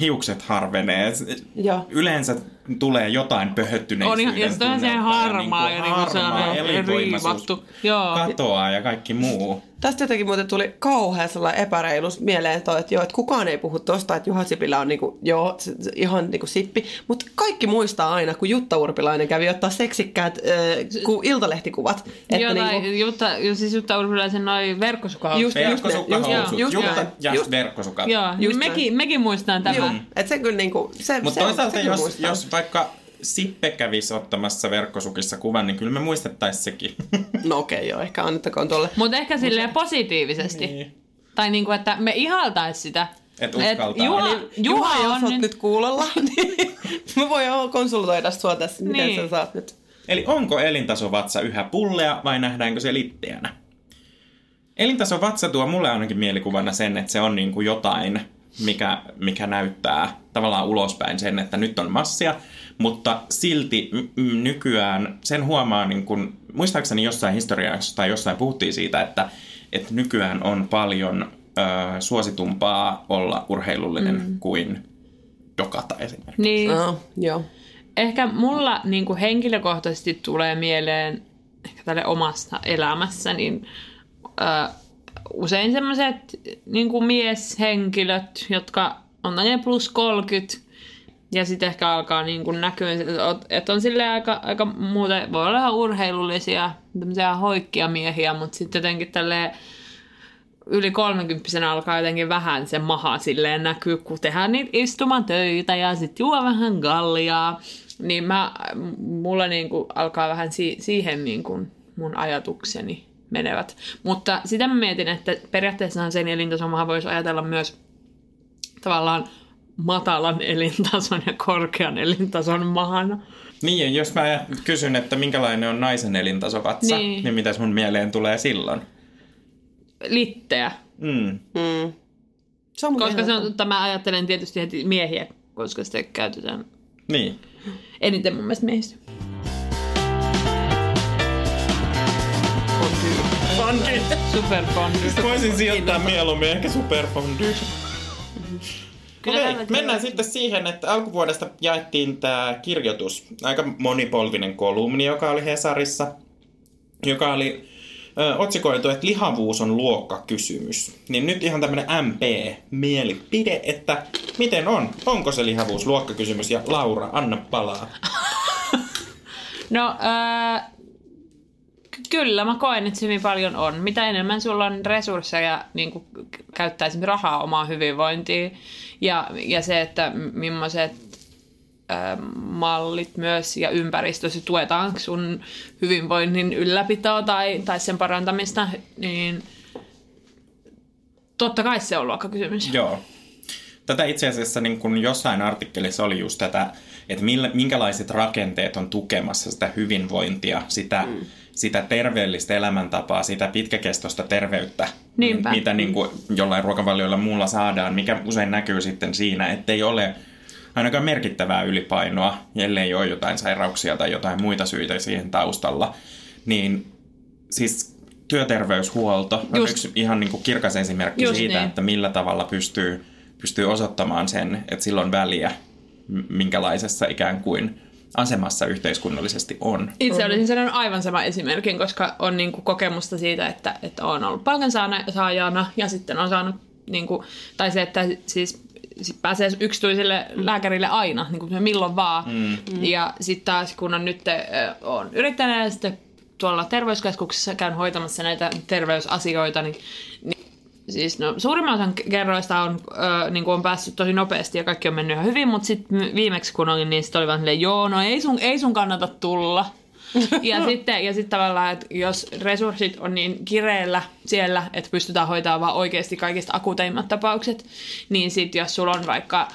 hiukset harvenee. Joo. Yleensä tulee jotain pöhöttyneisyyden On ihan- ja sitten on se harmaa ja niinku harmaa, sellainen elinvoimaisuus riivattu. Joo. katoaa ja kaikki muu. Tästä jotenkin muuten tuli kauhean sellainen epäreilus mieleen toi, että, joo, että kukaan ei puhu tosta, että Juha Sipilä on niinku, joo, ihan niinku sippi. Mutta kaikki muistaa aina, kun Jutta Urpilainen kävi ottaa seksikkäät äh, ku, iltalehtikuvat. Joo, tai niinku, Jutta, jo, siis Jutta Urpilaisen noi verkkosukahoukset. Just- Verkkosukkahousut, just- Jutta näin. ja Just- verkkosukat. Joo, Just niin mekin, mekin muistaan Joo, että se kyllä niinku, se, Mutta se, toisaalta, se jos, muistaa. jos vaikka Sippe kävisi ottamassa verkkosukissa kuvan, niin kyllä me muistettaisiin sekin. No okei, okay, joo, ehkä annettakoon tuolle. Mutta ehkä silleen positiivisesti. Niin. Tai niinku, että me ihaltais sitä. Et uskaltaa. Juha, Eli Juha, Juha, jos on nyt... nyt kuulolla, niin Mä voin konsultoida sua tässä, miten Niin. sä saat nyt. Eli onko elintasovatsa yhä pullea vai nähdäänkö se litteänä? Elintasovatsa tuo mulle ainakin mielikuvana sen, että se on niin kuin jotain, mikä, mikä näyttää tavallaan ulospäin sen, että nyt on massia, mutta silti m- m- nykyään sen huomaa, niin kuin, muistaakseni jossain historiassa tai jossain puhuttiin siitä, että, että nykyään on paljon ö, suositumpaa olla urheilullinen mm. kuin dokata esimerkiksi. Niin. Oh, joo. Ehkä mulla niin kuin henkilökohtaisesti tulee mieleen ehkä tälle omasta elämässä, niin ö, usein semmoiset niin mieshenkilöt, jotka on ne plus 30, ja sitten ehkä alkaa niin kuin näkyä, että on sille aika, aika muuten, voi olla ihan urheilullisia, tämmöisiä hoikkia miehiä, mutta sitten jotenkin tälleen yli 30 alkaa jotenkin vähän se maha silleen näkyy, kun tehdään niitä istumatöitä ja sitten juo vähän galliaa. Niin mä, mulla niinku alkaa vähän si- siihen niinku mun ajatukseni menevät. Mutta sitä mä mietin, että periaatteessahan sen elintasomahan voisi ajatella myös tavallaan matalan elintason ja korkean elintason mahana. Niin, jos mä kysyn, että minkälainen on naisen elintasovatsa, niin, Niin. niin mitä mun mieleen tulee silloin? Litteä. Mm. Mm. Se on Koska se on, mä ajattelen tietysti heti miehiä, koska sitä käytetään Niin. eniten mun mielestä miehistä. Fondue. Super fondue. Voisin sijoittaa mieluummin ehkä superfondue. Kyllä Okei, täällä- mennään sitten siihen, että alkuvuodesta jaettiin tämä kirjoitus, aika monipolvinen kolumni, joka oli Hesarissa, joka oli ö, otsikoitu, että lihavuus on luokkakysymys. Niin nyt ihan tämmöinen MP-mielipide, että miten on? Onko se lihavuus luokkakysymys? Ja Laura, anna palaa. No, äh, ky- kyllä mä koen, että se hyvin paljon on. Mitä enemmän sulla on resursseja niin kuin käyttää esimerkiksi rahaa omaa hyvinvointiin ja, ja se, että millaiset mallit myös ja ympäristössä tuetaan sun hyvinvoinnin ylläpitoa tai, tai sen parantamista, niin totta kai se on luokkakysymys. Joo. Tätä itse asiassa niin kun jossain artikkelissa oli just tätä, että millä, minkälaiset rakenteet on tukemassa sitä hyvinvointia, sitä, mm. Sitä terveellistä elämäntapaa, sitä pitkäkestoista terveyttä, Niinpä. mitä niin kuin jollain ruokavalioilla muulla saadaan, mikä usein näkyy sitten siinä, ettei ole ainakaan merkittävää ylipainoa, ellei ole jotain sairauksia tai jotain muita syitä siihen taustalla, niin siis työterveyshuolto on Just. yksi ihan niin kuin kirkas esimerkki Just siitä, niin. että millä tavalla pystyy, pystyy osoittamaan sen, että sillä on väliä, minkälaisessa ikään kuin asemassa yhteiskunnallisesti on. Itse olisin sanonut aivan sama esimerkin, koska on niinku kokemusta siitä, että, että on ollut palkansaajana ja sitten on saanut, niinku, tai se, että siis sit pääsee yksityiselle lääkärille aina, niin kuin milloin vaan. Mm. Ja sitten taas kun on nyt, on yrittäjänä ja sitten tuolla terveyskeskuksessa käyn hoitamassa näitä terveysasioita, niin, niin Siis no, suurimman osan kerroista on, ö, niin kuin on päässyt tosi nopeasti ja kaikki on mennyt ihan hyvin, mutta sitten viimeksi kun olin, niin sitten oli vaan silleen, joo, no ei sun, ei sun kannata tulla. ja sitten ja sit tavallaan, että jos resurssit on niin kireellä siellä, että pystytään hoitamaan vaan oikeasti kaikista akuuteimmat tapaukset, niin sitten jos sulla on vaikka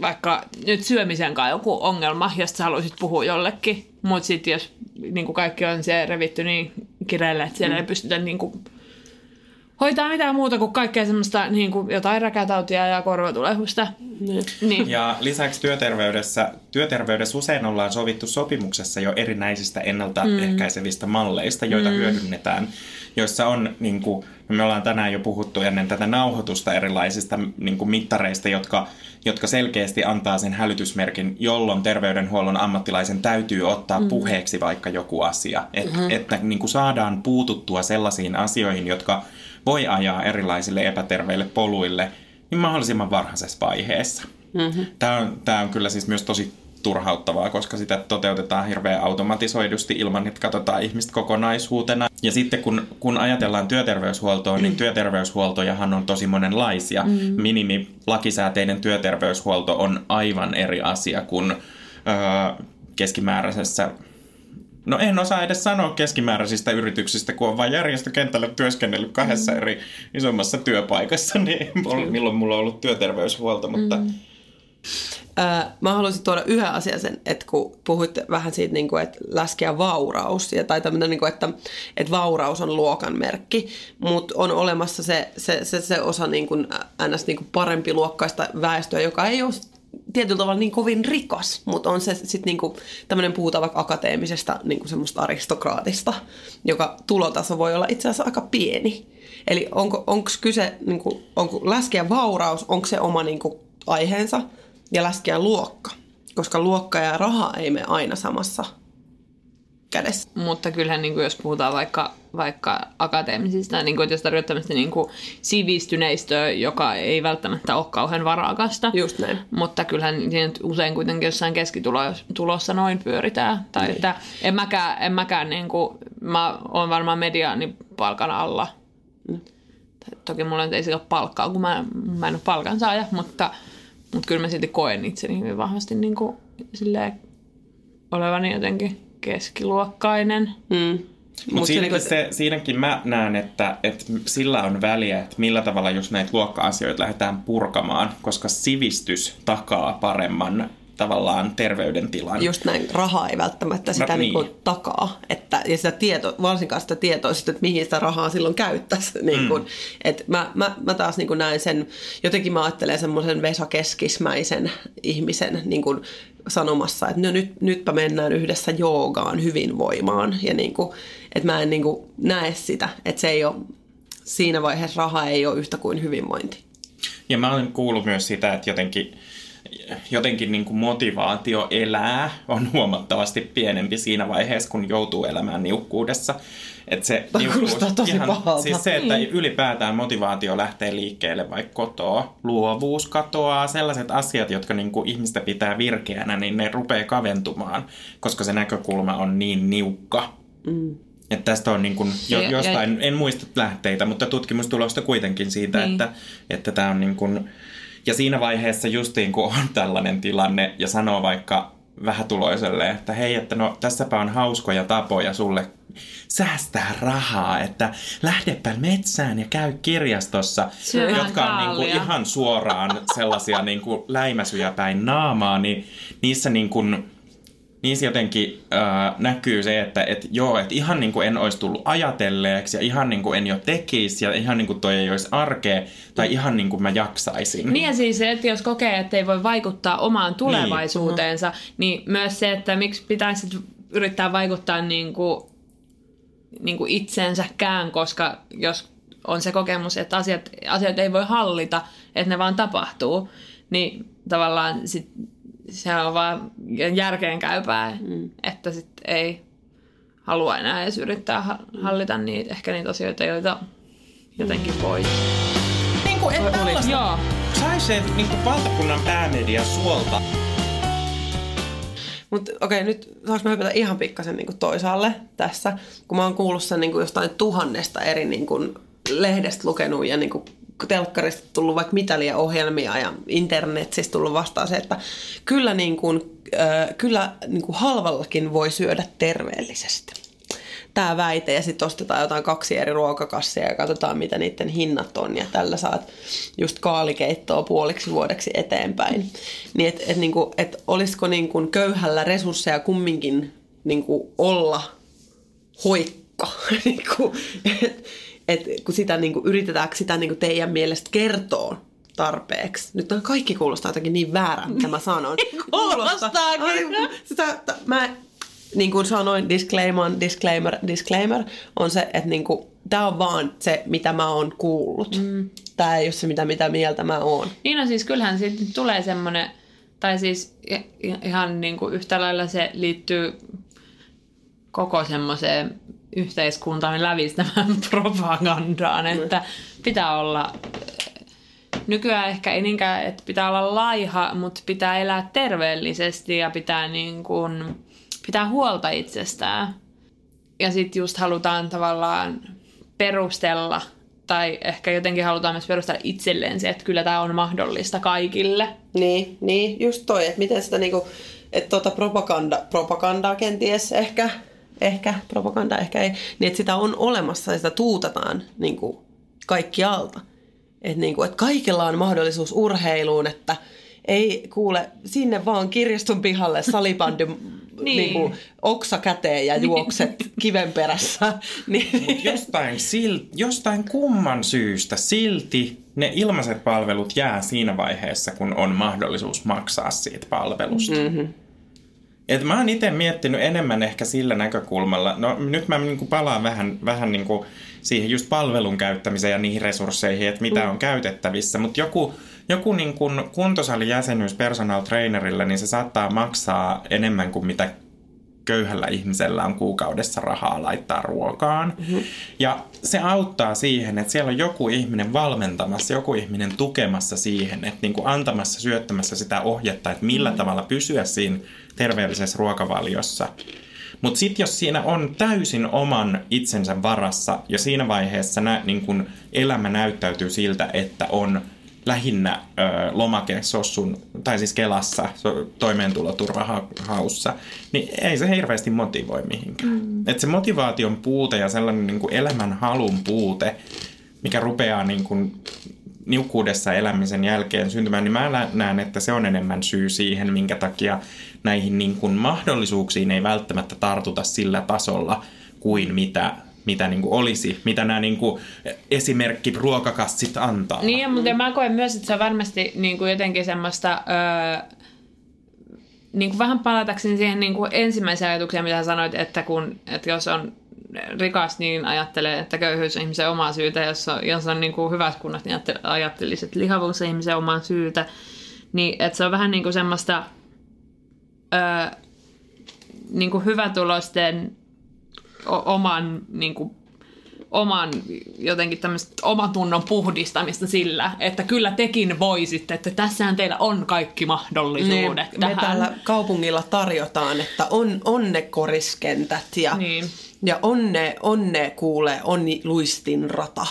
vaikka nyt syömisen kanssa joku ongelma, josta sä haluaisit puhua jollekin, mutta sitten jos niin kaikki on se revitty niin kireelle, että siellä mm. ei pystytä niin kuin, hoitaa mitään muuta kuin kaikkea semmoista niin kuin jotain räkätautia ja korvatulehdusta. Niin. niin. Ja lisäksi työterveydessä, työterveydessä usein ollaan sovittu sopimuksessa jo erinäisistä ennaltaehkäisevistä malleista, joita mm. hyödynnetään, joissa on, niin kuin, me ollaan tänään jo puhuttu ennen tätä nauhoitusta erilaisista niin kuin mittareista, jotka, jotka selkeästi antaa sen hälytysmerkin, jolloin terveydenhuollon ammattilaisen täytyy ottaa mm. puheeksi vaikka joku asia. Et, mm-hmm. Että niin kuin saadaan puututtua sellaisiin asioihin, jotka voi ajaa erilaisille epäterveille poluille niin mahdollisimman varhaisessa vaiheessa. Mm-hmm. Tämä, on, tämä on kyllä siis myös tosi turhauttavaa, koska sitä toteutetaan hirveän automatisoidusti ilman, että katsotaan ihmistä kokonaisuutena. Ja sitten kun, kun ajatellaan työterveyshuoltoa, niin työterveyshuoltojahan on tosi monenlaisia. Mm-hmm. Minimilakisääteinen työterveyshuolto on aivan eri asia kuin öö, keskimääräisessä No en osaa edes sanoa keskimääräisistä yrityksistä, kun on vain järjestökentällä työskennellyt kahdessa eri isommassa työpaikassa, niin milloin mulla on ollut työterveyshuolto, mutta... Mm. Öö, mä haluaisin tuoda yhden asian sen, että kun puhuitte vähän siitä, niin kuin, että läskeä vauraus, ja, tai tämmöinen, niin kuin, että, että vauraus on luokan merkki, mutta on olemassa se, se, se, se osa niin kuin, ns. Niin kuin parempi luokkaista väestöä, joka ei ole tietyllä tavalla niin kovin rikas, mutta on se sitten niinku, tämmöinen puhutaan vaikka akateemisesta niinku semmoista aristokraatista, joka tulotaso voi olla itse asiassa aika pieni. Eli onko, onko kyse, niinku, onko läskeä vauraus, onko se oma niinku, aiheensa ja läskeä luokka? Koska luokka ja raha ei mene aina samassa kädessä. Mutta kyllähän niin kuin jos puhutaan vaikka, vaikka akateemisista, niin kuin, että jos tarkoittaa tämmöistä niin kuin sivistyneistöä, joka ei välttämättä ole kauhean varakasta. Just näin. Mutta kyllähän siinä nyt usein kuitenkin jossain keskitulossa noin pyöritään. Tai että en mäkään, en mäkään niin kuin, mä oon varmaan mediaani palkan alla. Toki mulla ei sillä ole palkkaa, kun mä, mä en ole palkansaaja, mutta, mutta kyllä mä silti koen itseni hyvin vahvasti niin kuin, silleen, olevani jotenkin keskiluokkainen. Mm. Mutta siinäkin, niinku- se, siinäkin mä näen, että, että sillä on väliä, että millä tavalla just näitä luokka-asioita lähdetään purkamaan, koska sivistys takaa paremman tavallaan terveydentilan. Just näin, raha ei välttämättä sitä No, niin. niin. Niin takaa. Että, ja sitä tieto, varsinkaan sitä tietoista, että mihin sitä rahaa silloin käyttäisi. Niin kuin, mm. et mä, mä, mä taas niin kuin näen sen, jotenkin mä ajattelen semmoisen Vesa Keskismäisen ihmisen niin kuin sanomassa, että no nyt, nytpä mennään yhdessä joogaan hyvinvoimaan. Ja niin kuin, että mä en niin kuin näe sitä, että se ei ole, siinä vaiheessa raha ei ole yhtä kuin hyvinvointi. Ja mä olen kuullut myös sitä, että jotenkin, jotenkin niin kuin motivaatio elää on huomattavasti pienempi siinä vaiheessa, kun joutuu elämään niukkuudessa. Että se kuulostaa tosi pahalta. Siis se, että ylipäätään motivaatio lähtee liikkeelle vaikka kotoa, luovuus katoaa, sellaiset asiat, jotka niin kuin ihmistä pitää virkeänä, niin ne rupeaa kaventumaan, koska se näkökulma on niin niukka. Mm. Että tästä on niin kuin jo, Ja- ja- jostain, en muista lähteitä, mutta tutkimustulosta kuitenkin siitä, Niin. että, että tämä on niin kuin, ja siinä vaiheessa justiin kun on tällainen tilanne ja sanoo vaikka vähätuloiselle, että hei, että no tässäpä on hauskoja tapoja sulle säästää rahaa, että lähdepä metsään ja käy kirjastossa, Syö vähän jotka on niinku ihan suoraan sellaisia niinku läimäsyjä päin naamaa, niin niissä niinku niissä jotenkin äh, näkyy se, että et, joo, että ihan niin kuin en olisi tullut ajatelleeksi ja ihan niin kuin en jo tekisi ja ihan niin kuin toi ei olisi arkea tai ihan niin kuin mä jaksaisin. Niin ja siis se, että jos kokee, että ei voi vaikuttaa omaan tulevaisuuteensa, niin, niin myös se, että miksi pitäisi yrittää vaikuttaa niin kuin, niin kuin itseensäkään, koska jos on se kokemus, että asiat, asiat ei voi hallita, että ne vaan tapahtuu, niin tavallaan sit se on vaan järkeenkäypää, mm. että sit ei halua enää edes yrittää ha- hallita niitä, ehkä niitä asioita, joita jotenkin voi. Niin kuin, että tällaista Joo. saisi se niin kuin valtakunnan päämedia suolta. Mutta okei, nyt saanko mä hypätä ihan pikkasen niin toisaalle tässä, kun mä oon kuullut sen niin kuin jostain tuhannesta eri niin kuin lehdestä lukenut ja niin kuin telkkarista tullut vaikka mitä liian ohjelmia ja internetistä tullut vastaan se, että kyllä, niin kuin, äh, kyllä niin kuin halvallakin voi syödä terveellisesti. Tämä väite ja sitten ostetaan jotain kaksi eri ruokakassia ja katsotaan mitä niiden hinnat on ja tällä saat just kaalikeittoa puoliksi vuodeksi eteenpäin. Niin että et, niinku, et olisiko niinku köyhällä resursseja kumminkin niinku olla hoikka, niinku, et, et, kun sitä niinku, yritetäänkö sitä niinku teidän mielestä kertoa tarpeeksi. Nyt on kaikki kuulostaa jotenkin niin väärän, mitä mä sanon. Sitä, t- mä, niin kuin sanoin, disclaimer, disclaimer, disclaimer, on se, että niin kuin, tämä on vaan se, mitä mä oon kuullut. Mm. Tämä ei ole se, mitä, mitä mieltä mä oon. Niin no siis kyllähän siitä tulee semmoinen, tai siis ihan niin kuin yhtä lailla se liittyy koko semmoiseen yhteiskuntaan lävistämään propagandaan, että pitää olla nykyään ehkä ei niinkään, että pitää olla laiha, mutta pitää elää terveellisesti ja pitää, niin kuin, pitää huolta itsestään. Ja sitten just halutaan tavallaan perustella, tai ehkä jotenkin halutaan myös perustella itselleen se, että kyllä tämä on mahdollista kaikille. Niin, niin, just toi, että miten sitä niinku, että tota propaganda, propagandaa kenties ehkä, ehkä, propaganda ehkä ei, niin että sitä on olemassa ja sitä tuutataan niinku kaikkialta. Että niinku, et kaikilla on mahdollisuus urheiluun, että ei kuule sinne vaan kirjaston pihalle salibandy niin. niin kuin, oksa käteen ja juokset kiven perässä. niin. Mut jostain, sil, jostain kumman syystä silti ne ilmaiset palvelut jää siinä vaiheessa, kun on mahdollisuus maksaa siitä palvelusta. Mm-hmm. Et mä oon itse miettinyt enemmän ehkä sillä näkökulmalla, no nyt mä niinku palaan vähän, vähän niinku siihen just palvelun käyttämiseen ja niihin resursseihin, että mitä mm. on käytettävissä, mutta joku, joku niin kun kuntosalijäsenyys personal trainerille, niin se saattaa maksaa enemmän kuin mitä köyhällä ihmisellä on kuukaudessa rahaa laittaa ruokaan. Mm-hmm. Ja se auttaa siihen, että siellä on joku ihminen valmentamassa, joku ihminen tukemassa siihen, että niin kuin antamassa, syöttämässä sitä ohjetta, että millä mm-hmm. tavalla pysyä siinä terveellisessä ruokavaliossa. Mutta sitten jos siinä on täysin oman itsensä varassa ja siinä vaiheessa nä, niin kun elämä näyttäytyy siltä, että on lähinnä ö, lomake sossun, tai siis Kelassa toimeentuloturvahaussa, niin ei se hirveästi motivoi mihinkään. Mm. Et se motivaation puute ja sellainen niin kuin elämän halun puute, mikä rupeaa niin kuin niukkuudessa elämisen jälkeen syntymään, niin mä näen, että se on enemmän syy siihen, minkä takia näihin niin kuin mahdollisuuksiin ei välttämättä tartuta sillä tasolla kuin mitä mitä niin kuin olisi, mitä nämä niin kuin esimerkki ruokakassit antaa. Niin, mutta mä koen myös, että se on varmasti niin kuin jotenkin semmoista... Öö, niin kuin vähän palatakseni siihen niin kuin ensimmäiseen ajatukseen, mitä sanoit, että, kun, että jos on rikas, niin ajattelee, että köyhyys on ihmisen omaa syytä. Jos on, jos on niin kuin hyvät kunnat, niin ajattelisi, että lihavuus on ihmisen omaa syytä. Niin, että se on vähän niin kuin semmoista öö, niin kuin hyvätulosten oman niin kuin, oman jotenkin tämmöistä omatunnon puhdistamista sillä, että kyllä tekin voisitte, että tässähän teillä on kaikki mahdollisuudet niin, tähän. Me täällä kaupungilla tarjotaan, että on, on ne koriskentät ja, niin. ja on, ne, on ne kuule, on luistin rata.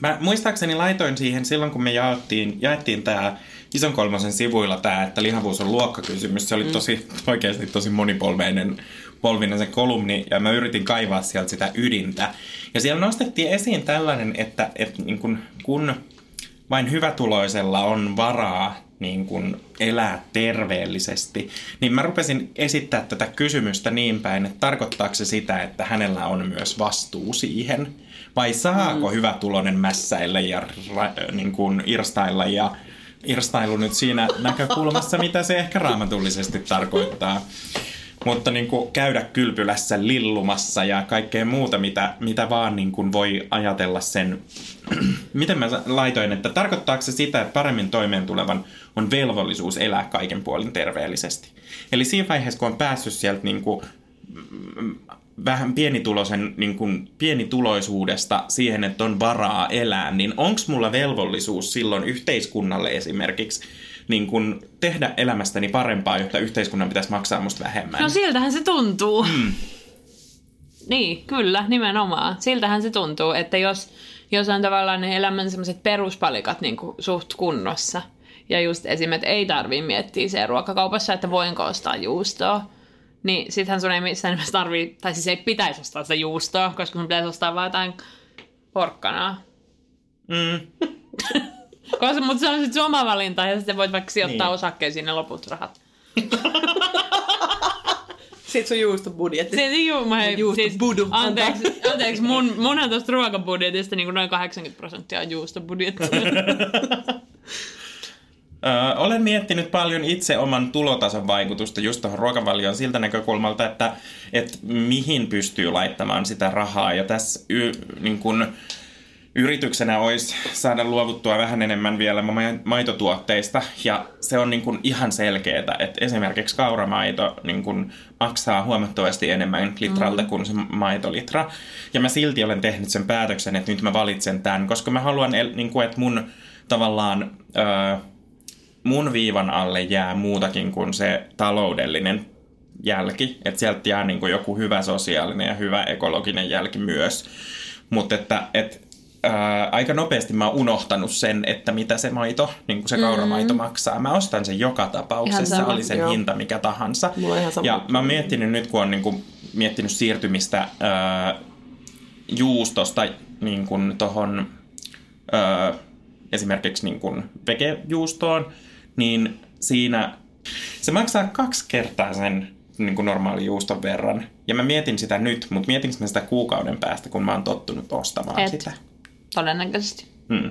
Mä muistaakseni laitoin siihen silloin, kun me jaettiin, jaettiin tämä ison kolmosen sivuilla tämä, että lihavuus on luokkakysymys. Se oli mm. tosi, oikeasti tosi monipolveinen polvinen se kolumni ja mä yritin kaivaa sieltä sitä ydintä. Ja siellä nostettiin esiin tällainen, että, että niin kun, kun vain hyvätuloisella on varaa niin kun elää terveellisesti, niin mä rupesin esittää tätä kysymystä niin päin, että tarkoittaako se sitä, että hänellä on myös vastuu siihen? Vai saako mm. hyvätuloinen mässäillä ja niin kun irstailla ja irstailu nyt siinä näkökulmassa, mitä se ehkä raamatullisesti tarkoittaa mutta niin kuin käydä kylpylässä lillumassa ja kaikkea muuta, mitä, mitä vaan niin kuin voi ajatella sen. Miten mä laitoin, että tarkoittaako se sitä, että paremmin toimeen tulevan on velvollisuus elää kaiken puolin terveellisesti. Eli siinä vaiheessa, kun on päässyt sieltä niin kuin mm, vähän pienituloisen, niin kuin pienituloisuudesta siihen, että on varaa elää, niin onko mulla velvollisuus silloin yhteiskunnalle esimerkiksi niin kun tehdä elämästäni parempaa, jotta yhteiskunnan pitäisi maksaa musta vähemmän. No siltähän se tuntuu. Mm. Niin, kyllä, nimenomaan. Siltähän se tuntuu, että jos, jos on tavallaan ne elämän semmoiset peruspalikat niin kuin suht kunnossa, ja just esimerkiksi ei tarvii miettiä se ruokakaupassa, että voinko ostaa juustoa, niin sittenhän sun ei missään nimessä tarvii, tai siis ei pitäisi ostaa sitä juustoa, koska sun pitäisi ostaa vaan jotain porkkanaa. Mm. Koska, mutta se on sitten oma valinta ja sitten voit vaikka sijoittaa niin. osakkeisiin ne loput rahat. Sitten sun juustobudjetti. Sitten juu, mä hei, siis, anteeksi, anteeksi mun, munhan tuosta ruokabudjetista niin noin 80 prosenttia on juustobudjetti. Olen miettinyt paljon itse oman tulotason vaikutusta just tuohon ruokavalioon siltä näkökulmalta, että, että mihin pystyy laittamaan sitä rahaa. Ja tässä y, niin kun, yrityksenä olisi saada luovuttua vähän enemmän vielä maitotuotteista ja se on niin kuin ihan selkeää, että esimerkiksi kauramaito niin kuin maksaa huomattavasti enemmän litralta mm. kuin se maitolitra. Ja mä silti olen tehnyt sen päätöksen, että nyt mä valitsen tämän, koska mä haluan, niin kuin, että mun tavallaan öö, mun viivan alle jää muutakin kuin se taloudellinen jälki, että sieltä jää niin kuin joku hyvä sosiaalinen ja hyvä ekologinen jälki myös. Mutta että, että ää, aika nopeasti mä oon unohtanut sen, että mitä se maito, niin kuin se kauramaito mm. maksaa. Mä ostan sen joka tapauksessa, sama, oli sen joo. hinta mikä tahansa. Ja mä oon miettinyt nyt, kun on niin kuin, miettinyt siirtymistä ää, juustosta niin kuin tohon, ää, esimerkiksi niin kuin vegejuustoon, niin siinä se maksaa kaksi kertaa sen niin kuin normaali juuston verran. Ja mä mietin sitä nyt, mutta mietinkö mä sitä kuukauden päästä, kun mä oon tottunut ostamaan Et. sitä. Todennäköisesti. Hmm.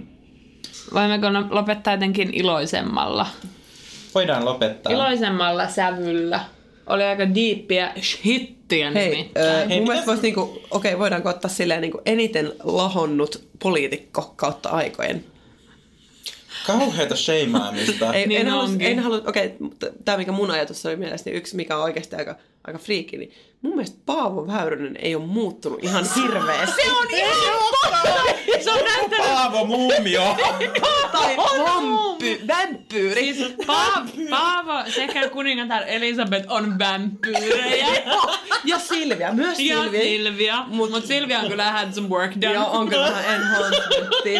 Voimmeko no- lopettaa jotenkin iloisemmalla? Voidaan lopettaa. Iloisemmalla sävyllä. Oli aika diippiä shittiä Hei, ö, Hei, mun mitäs- mielestä voisi niinku, okei, voidaanko ottaa silleen niinku eniten lahonnut poliitikko kautta aikojen. Kauheata sheimaamista. Ei, Niin en, halua, onkin. en halua, okei, tämä mikä mun ajatus oli mielestäni yksi, mikä on oikeasti aika, aika friikki, niin mun mielestä Paavo Väyrynen ei ole muuttunut ihan hirveästi. Se on ihan Se on näyttänyt Paavo Muumio! Tai vampy, vampyyri. Siis Paavo, Paavo sekä kuningatar Elisabeth on vampyyrejä. ja Silvia, myös Ja Silvia. Silvia. Mut, Mut Silvia on kyllä had some work done. Joo, on kyllä vähän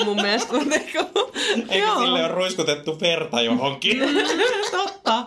mun mielestä kuitenkin. Eikä sille ole ruiskutettu verta johonkin. Totta.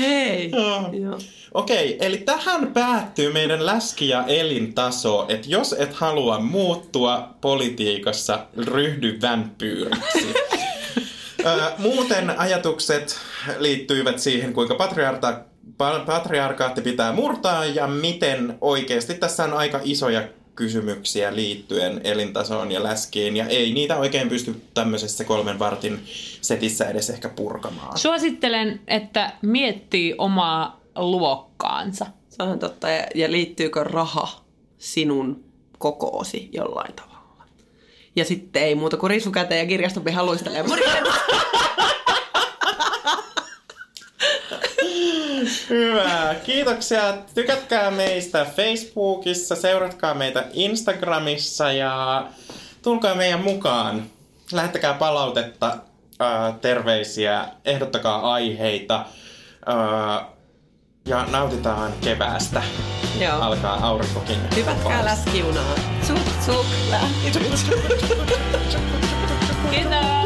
Hei. Joo. Okei, eli tähän päättyy meidän läski- ja elintaso, että jos et halua muuttua politiikassa, ryhdy vampyyriksi. Ö, Muuten ajatukset liittyivät siihen, kuinka patriarta, pa- patriarkaatti pitää murtaa ja miten oikeasti tässä on aika isoja kysymyksiä liittyen elintasoon ja läskiin, ja ei niitä oikein pysty tämmöisessä kolmen vartin setissä edes ehkä purkamaan. Suosittelen, että miettii omaa luokkaansa. Se on totta. Ja, ja liittyykö raha sinun kokoosi jollain tavalla? Ja sitten ei muuta kuin risukäteen ja kirjaston pihan luistelee. Hyvä. Kiitoksia. Tykätkää meistä Facebookissa, seuratkaa meitä Instagramissa ja tulkaa meidän mukaan. Lähettäkää palautetta, ää, terveisiä, ehdottakaa aiheita ää, ja nautitaan keväästä. Joo. Alkaa aurinkokin. Hypätkää läskiunaan. Tsuk, tsuk, lähti. Kiitos!